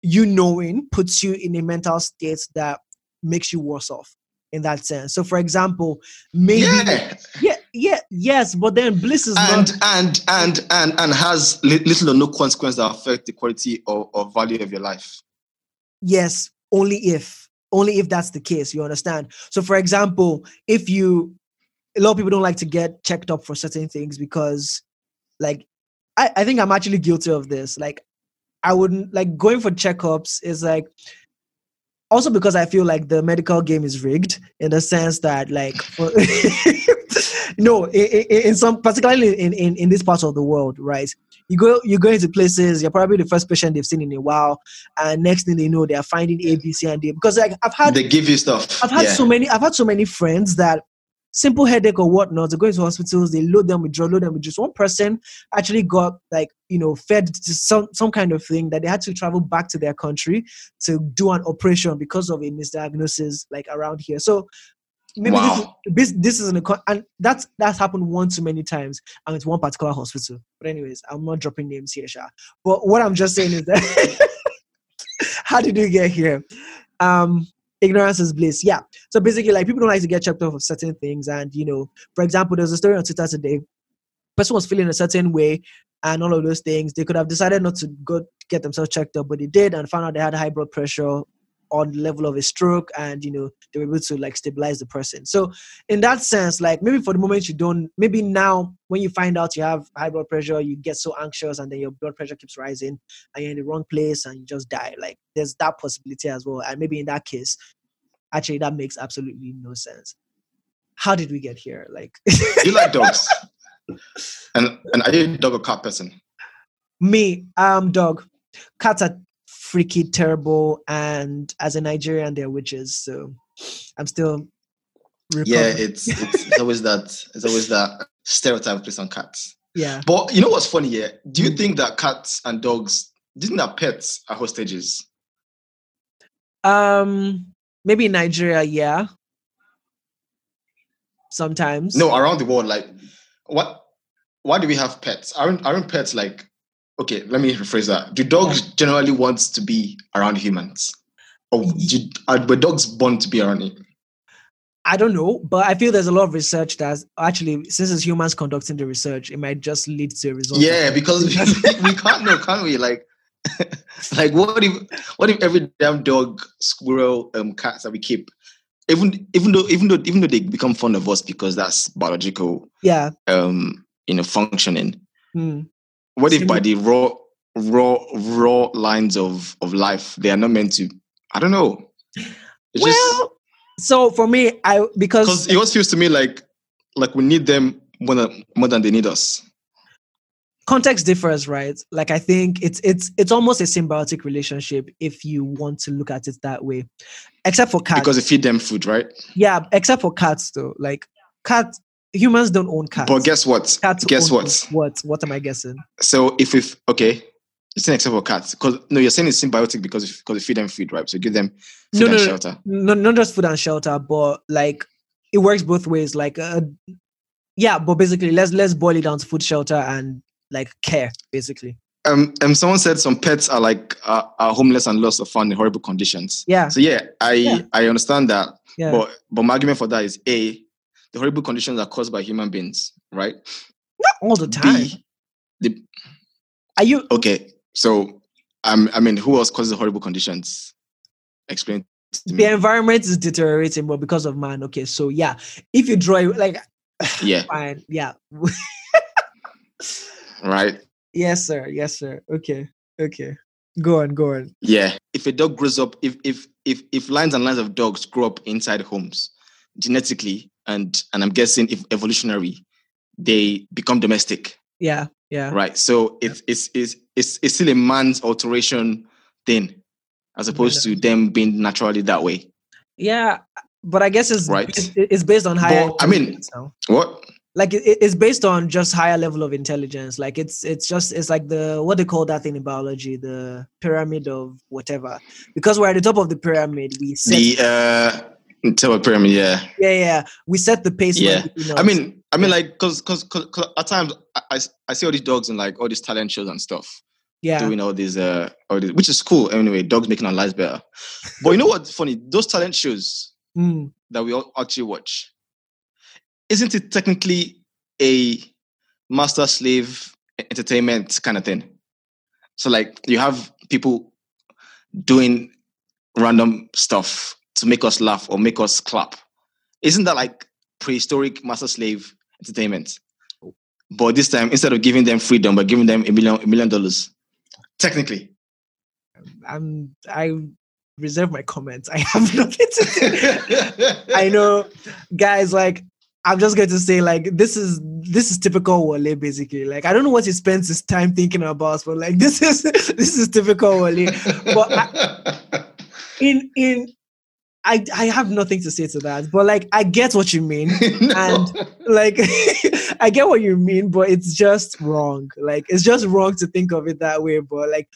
you knowing puts you in a mental state that makes you worse off in that sense. So for example, maybe Yeah, yeah, yeah, yes, but then bliss is and not and and and and has little or no consequence that affect the quality or, or value of your life. yes, only if only if that's the case, you understand. So for example, if you a lot of people don't like to get checked up for certain things because like I, I think I'm actually guilty of this. Like I wouldn't like going for checkups is like also because I feel like the medical game is rigged in the sense that like for, [laughs] no, in, in, some particularly in, in in this part of the world, right? You go you go into places, you're probably the first patient they've seen in a while, and next thing they know, they are finding A, B, C, and D. Because like I've had They give you stuff. I've had yeah. so many I've had so many friends that simple headache or whatnot, they go into hospitals, they load them with drug, load them with just one person actually got like, you know, fed to some some kind of thing that they had to travel back to their country to do an operation because of a misdiagnosis like around here. So maybe Wow. this, this this is an and that's that's happened one too many times and it's one particular hospital. But anyways, I'm not dropping names here, Sha. But what I'm just saying is that [laughs] how did you get here? Um ignorance is bliss. Yeah. So basically, like people don't like to get checked off of certain things. And you know, for example, there's a story on Twitter today. Person was feeling a certain way and all of those things. They could have decided not to go get themselves checked up, but they did and found out they had high blood pressure on the level of a stroke and you know they were able to like stabilize the person. So in that sense like maybe for the moment you don't maybe now when you find out you have high blood pressure you get so anxious and then your blood pressure keeps rising and you're in the wrong place and you just die like there's that possibility as well. And maybe in that case actually that makes absolutely no sense. How did we get here? Like you like dogs. [laughs] and and are you a dog or cat person? me um dog. Cats are freaky terrible and as a nigerian they're witches so i'm still Yeah, it's, [laughs] it's it's always that it's always that stereotype placed on cats. yeah But you know what's funny here? Do you think that cats and dogs didn't have pets are hostages? Um, maybe in Nigeria, yeah. Sometimes. No, around the world, like what why do we have pets? Aren't aren't pets like okay, let me rephrase that. Do dogs generally want to be around humans? Or do, are were dogs born to be around it? I don't know, but I feel there's a lot of research that's actually since it's humans conducting the research, it might just lead to a result. Yeah, because [laughs] we can't know, can't we? Like, [laughs] like what if what if every damn dog, squirrel, um, cats that we keep, even even though even though even though they become fond of us because that's biological, Yeah. um, you know, functioning. Mm. What if by the raw raw raw lines of of life they are not meant to? I don't know. It's well, so for me, I because because it always feels to me like like we need them more than more than they need us. context differs, right? Like I think it's it's it's almost a symbiotic relationship if you want to look at it that way. Except for cats. Because they feed them food, right? yeah, except for cats though. Like cats humans don't own cats. But guess what? cats guess what? What what am I guessing? So if we okay, it's an except for cats because no, you're saying it's symbiotic because if, because you feed them food, right? So give them food No, and no. shelter. no, not just food and shelter, but like it works both ways. Like, uh, yeah, but basically, let's let's boil it down to food, shelter, and like care, basically. Um, um, someone said some pets are like uh, are homeless and lost or found in horrible conditions. Yeah, So yeah, I Yeah. I understand that, yeah, but but my argument for that is a the horrible conditions are caused by human beings, right? not all the time. B the Are you? okay, so um, I mean, who else causes the horrible conditions? Explain. The me. environment is deteriorating, but because of man. Okay, so yeah, if you draw it, like, [sighs] Yeah, fine, yeah, [laughs] right. yes, sir, yes, sir. Okay, okay, go on, go on. Yeah. If a dog grows up, if if if if lines and lines of dogs grow up inside homes, genetically and and I'm guessing if evolutionary, they become domestic, Yeah, yeah, right? So it's it's it's it's, it's still a man's alteration thing, as opposed to them being naturally that way. yeah. But I guess it's Right. it's, it's based on higher. But, I mean- now. What? like it, it's based on just higher level of intelligence like it's it's just it's like the what they call that thing in biology the pyramid of whatever because we're at the top of the pyramid we set The uh Tower pyramid, yeah. yeah yeah. We set the pace Yeah. I mean, I mean, like, cause, cause, cause, 'cause at times I, I, I see all these dogs and like all these talent shows and stuff. yeah. doing all these uh all these, which is cool. Anyway dogs making our lives better. But you know what's funny? Those talent shows Mm, that we all actually watch isn't it technically a master slave entertainment kind of thing? So like you have people doing random stuff to make us laugh or make us clap. Isn't that like prehistoric master slave entertainment? But this time instead of giving them freedom but giving them a million a million dollars. Technically. I'm i reserve my comments. I have [laughs] nothing to say i know guys like I'm just going to say like this is this is typical Wale basically. Like I don't know what he spends his time thinking about, but like [laughs] this is this is typical Wale. But I, in in I I have nothing to say to that. But like I get what you mean, [laughs] No. and like [laughs] I get what you mean, but it's just wrong. Like it's just wrong to think of it that way. But like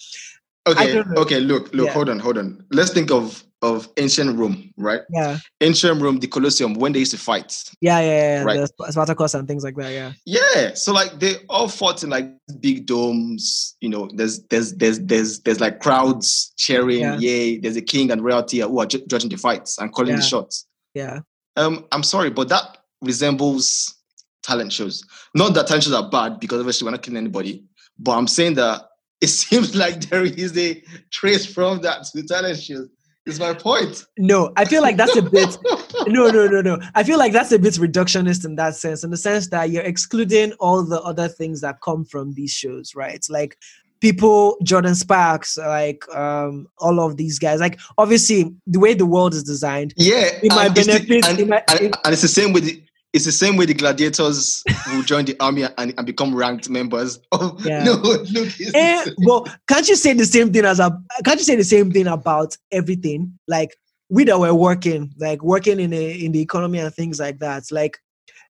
okay, okay, look, look, Yeah. hold on, hold on. Let's think of of ancient Rome, right? yeah, Ancient Rome, the Colosseum, when they used to fight. yeah, yeah, yeah. Right. The Spartacus and things like that. Yeah, Yeah, so like they all fought in like big domes. You know, there's there's there's there's there's like crowds cheering, Yeah. yay! There's a king and royalty who are ju- judging the fights and calling the shots. yeah, Um, I'm sorry, but that resembles talent shows. Not that talent shows are bad because obviously we're not killing anybody, but I'm saying that it [laughs] seems like there is a trace from that to talent shows. Is my point. No, I feel like that's a bit. [laughs] No, no, no, no. I feel like that's a bit reductionist in that sense, in the sense that you're excluding all the other things that come from these shows, right? Like people, Jordin Sparks, like um, all of these guys. Like obviously, the way the world is designed, Yeah, It might and it's the- benefit- and, it might- it- and it's the same with the, it's the same way the gladiators will join the army and, and become ranked members. [laughs] Oh Yeah. no, look, Eh, well, can't you say the same thing as a? Can't you say the same thing about everything? Like we that were working, like working in a, in the economy and things like that. Like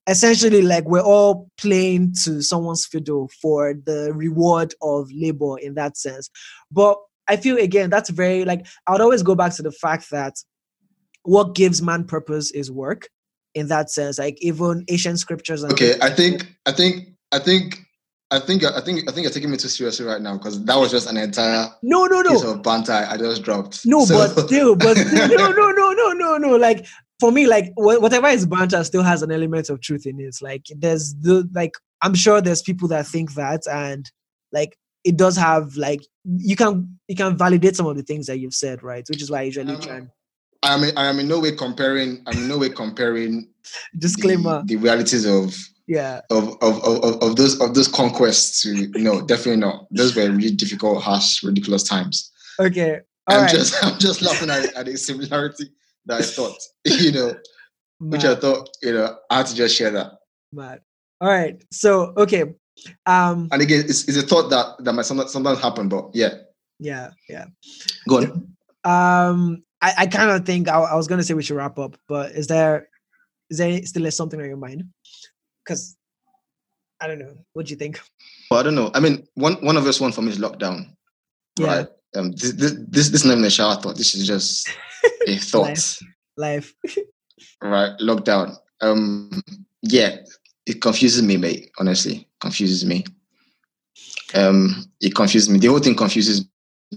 essentially, like we're all playing to someone's fiddle for the reward of labor in that sense. But I feel again that's very like I would always go back to the fact that what gives man purpose is work. In that sense, like even ancient scriptures. And Okay, I think, I think, I think, I think, I think, I think you're taking me too seriously right now because that was just an entire no, no, no. piece of banter I just dropped. No, So- but [laughs] still, but still, no, no, no, no, no, no. Like for me, like whatever is banter still has an element of truth in it. Like there's the like I'm sure there's people that think that, and like it does have like you can you can validate some of the things that you've said, right? Which is why I usually Um, try and I am, I am in no way comparing. I'm in no way comparing disclaimer. the, the realities of Yeah, of, of, of, of- those of those conquests to no definitely not those were really difficult harsh ridiculous times okay, all i'm right. just [laughs] i'm just laughing at, at a similarity that i thought [laughs] you know which i thought you know i had to just share that mad. All right, so okay, um, and again it's, it's a thought that that might sometimes, sometimes happen but yeah yeah, yeah. go on Um, I, I kind of think I, I was gonna say we should wrap up, but is there is there still something on your mind? Because I don't know. What do you think? well, i don't know i mean one one of us one for me is lockdown Yeah. right um this, this this this is not even a shower thought this is just a [laughs] thought Life. [laughs] right lockdown um yeah it confuses me mate honestly confuses me um it confuses me the whole thing confuses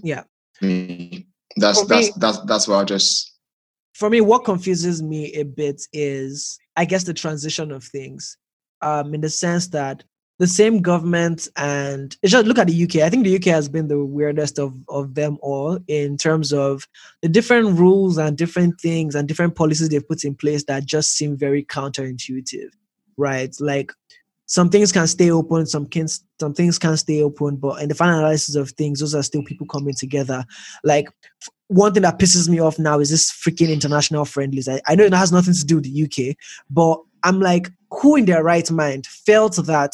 Yeah. me that's For that's me- that's that's why i just For me, what confuses me a bit is, I guess, the transition of things. Um, in the sense that the same government and it's just look at the UK. I think the UK has been the weirdest of of them all in terms of the different rules and different things and different policies they've put in place that just seem very counterintuitive, right? Like some things can stay open, some can some things can stay open, but in the final analysis of things, those are still people coming together. Like one thing that pisses me off now is this freaking international friendlies. I, I know it has nothing to do with the UK, but I'm like, who in their right mind felt that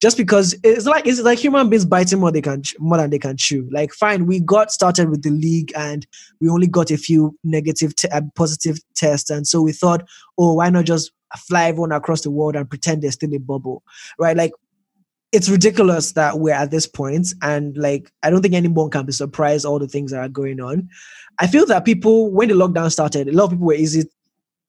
just because it's like it's like human beings biting more they can more than they can chew. Like, fine, we got started with the league and we only got a few negative, uh, positive tests, and so we thought, oh, why not just fly everyone across the world and pretend there's still a bubble, right? Like, it's ridiculous that we're at this point, and like, I don't think anyone can be surprised all the things that are going on. I feel that people, when the lockdown started, a lot of people were easy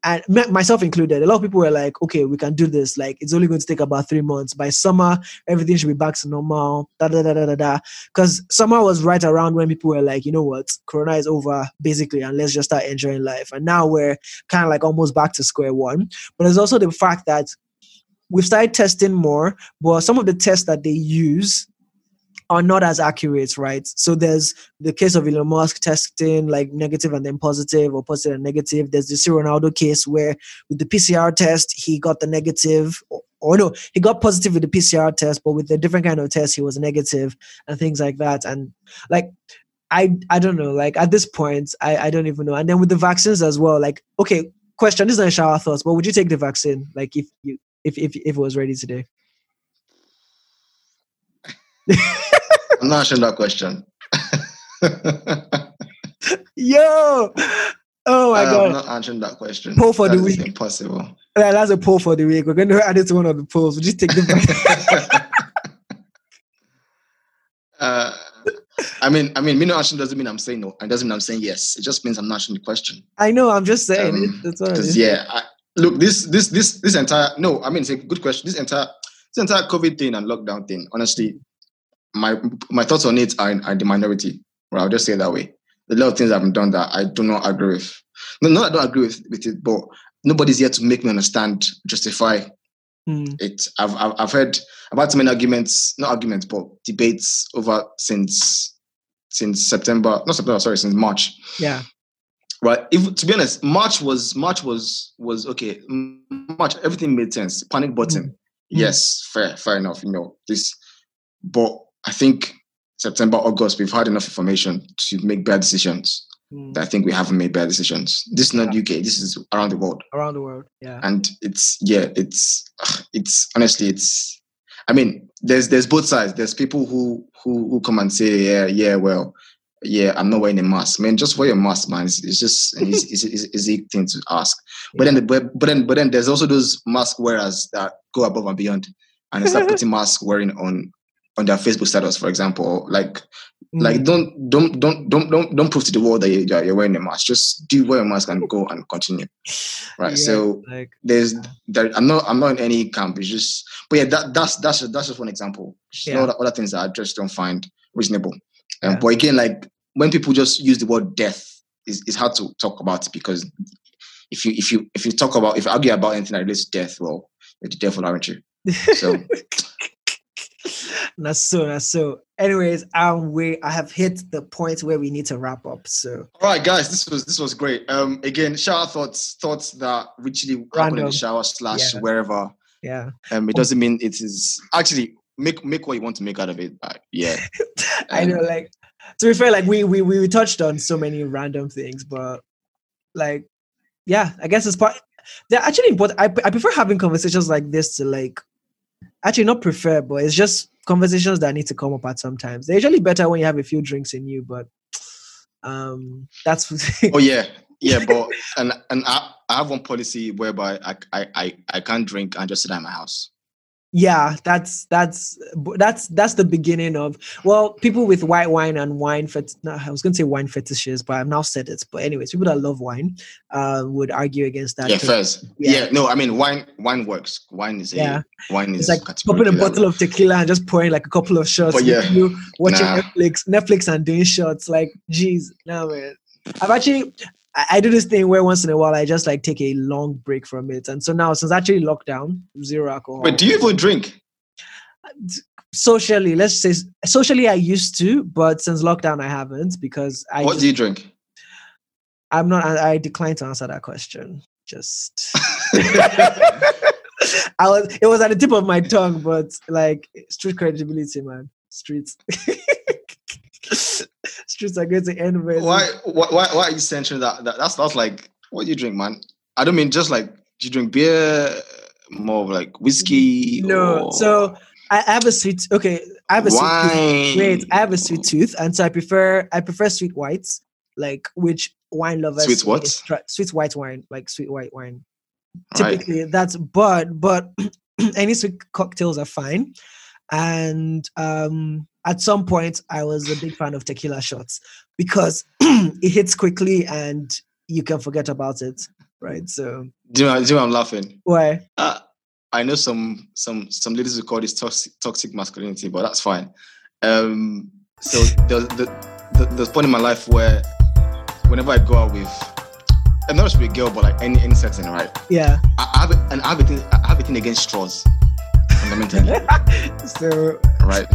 and myself included, a lot of people were like, okay, we can do this. Like, it's only going to take about three months. By summer, everything should be back to normal. Da da da da da da. Because summer was right around when people were like, you know what, Corona is over, basically, and let's just start enjoying life. And now we're kind of like almost back to square one. But there's also the fact that we've started testing more, but some of the tests that they use are not as accurate, right? So there's the case of Elon Musk testing like negative and then positive or positive and negative. There's the C. Ronaldo case where with the PCR test, he got the negative, or, or no, he got positive with the PCR test, but with a different kind of test, he was negative and things like that. And like, I I don't know. Like at this point, I I don't even know. And then with the vaccines as well, like okay, question. This is not shower thoughts, but would you take the vaccine? Like if you if if if it was ready today? [laughs] I'm not answering that question. [laughs] Yo, oh my I'm not answering that question. Poll for the week. Impossible. Yeah, that's a poll for the week. We're going [laughs] to add it to one of the polls. Would just take the [laughs] uh, I mean, I mean, me not answering doesn't mean I'm saying no. It doesn't mean I'm saying yes. It just means I'm not answering the question. I know. I'm just saying. Um, it- that's what it Because is. yeah, I, look, this this this this entire no, I mean it's a good question. This entire this entire COVID thing and lockdown thing, honestly, my my thoughts on it are, are the minority. Right, I'll just say it that way. A lot of things I've done that I do not agree with. No, no, I don't agree with, with it, but nobody's here to make me understand, justify Hmm. it. I've, I've I've heard about so many arguments, not arguments, but debates over since since September, not September, sorry, since March Yeah. right if to be honest march was march was was okay march everything made sense panic button yes fair fair enough you know this but i think september august we've had enough information to make bad decisions Hmm. that i think we haven't made bad decisions. This is not uk this is around the world. Around the world. Yeah. and it's yeah it's it's honestly it's i mean there's there's both sides. There's people who who who come and say yeah yeah well yeah i'm not wearing a mask. Man just wear your mask man. It's, it's just an easy, it's, it's, it's easy thing to ask. But then but, but then but then there's also those mask wearers that go above and beyond and they start [laughs] putting mask wearing on on their facebook status for example like Hmm. like don't don't don't don't don't don't prove to the world that you- you're, you're wearing a mask just do wear a mask and go and continue [laughs] right Yeah, so like there's there, I'm not I'm not in any camp. It's just but yeah, that that's that's just, that's just one example. There's Yeah. yeah. other things that I just don't find reasonable. Um, Yeah. But again, like when people just use the word death, is it's hard to talk about it because if you if you if you talk about if you argue about anything that relates to death, well, you're the devil, aren't you? So [laughs] that's so that's so. Anyways, um, we I have hit the point where we need to wrap up. So all right, guys, this was this was great. Um, again, shower thoughts thoughts that literally happen in the shower slash Yeah. wherever. yeah, Um, it doesn't mean it is actually make make what you want to make out of it. Uh, yeah. [laughs] I know. Like to be fair, like we we we touched on so many random things, but like yeah, I guess it's part. They're actually important. I I prefer having conversations like this to like actually not prefer, but it's just conversations that need to come up at sometimes. They're usually better when you have a few drinks in you, but um that's [laughs] Oh yeah, yeah, but and and I, I have one policy whereby I, I I I can't drink and just sit at my house. Yeah that's that's that's that's the beginning of well people with white wine and wine fet- no, i was going to say wine fetishes but i've now said it but anyways people that love wine uh, would argue against that yeah, 'cause first. yeah. Yeah. no, I mean wine wine works. Wine is a Yeah. wine is it's like popping a bottle of tequila and just pouring like a couple of shots But yeah, you watching nah. netflix netflix and doing shots like geez no man i've actually I, do this thing where once in a while I just like take a long break from it, and so now since actually lockdown, zero alcohol. But do you even drink? socially let's say socially i used to but since lockdown i haven't because i what just- do you drink? i'm not i I decline to answer that question just [laughs] [laughs] i was it was at the tip of my tongue but like street credibility man streets [laughs] [laughs] streets are going to end very why, why why why are you censoring that? that? That's that's like what do you drink, man? I don't mean just like do you drink beer, more of like whiskey. no or so I, have a sweet okay i have a sweet tooth. wine. wait i have a sweet tooth and so i prefer i prefer sweet whites like which wine lovers Sweet what? try- sweet white wine like sweet white wine Right. typically that's but but [clears throat] any sweet cocktails are fine and um at some point i was a big fan of tequila shots because [clears throat] it hits quickly and you can forget about it right so Do you know, do you know I'm laughing? why Uh, I know some some some ladies who call this toxic toxic masculinity, but that's fine. Um, so there's the, the, there's a point in my life where whenever I go out with, and not just with a girl, but like any any setting, right? yeah I, I have a, and I have a thing I have a thing against straws, fundamentally, [laughs] so right?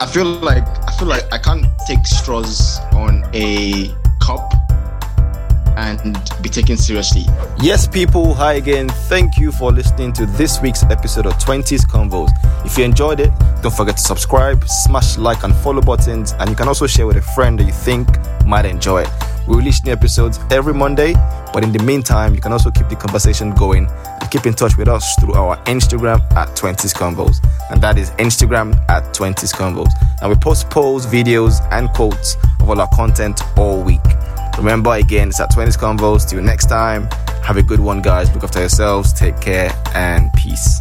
I feel like I feel like I can't take straws on a cup and be taken seriously. Yes, people, hi again. Thank you for listening to this week's episode of 20s Convos. If you enjoyed it, don't forget to subscribe, smash like and follow buttons, and you can also share with a friend that you think might enjoy it. We release new episodes every Monday, but in the meantime, you can also keep the conversation going and keep in touch with us through our Instagram at 20s Convos. And that is Instagram at 20s Convos. And we post polls, videos, and quotes of all our content all week. Remember, again, it's at 20s Convos. Till next time, have a good one, guys. Look after yourselves, take care, and peace.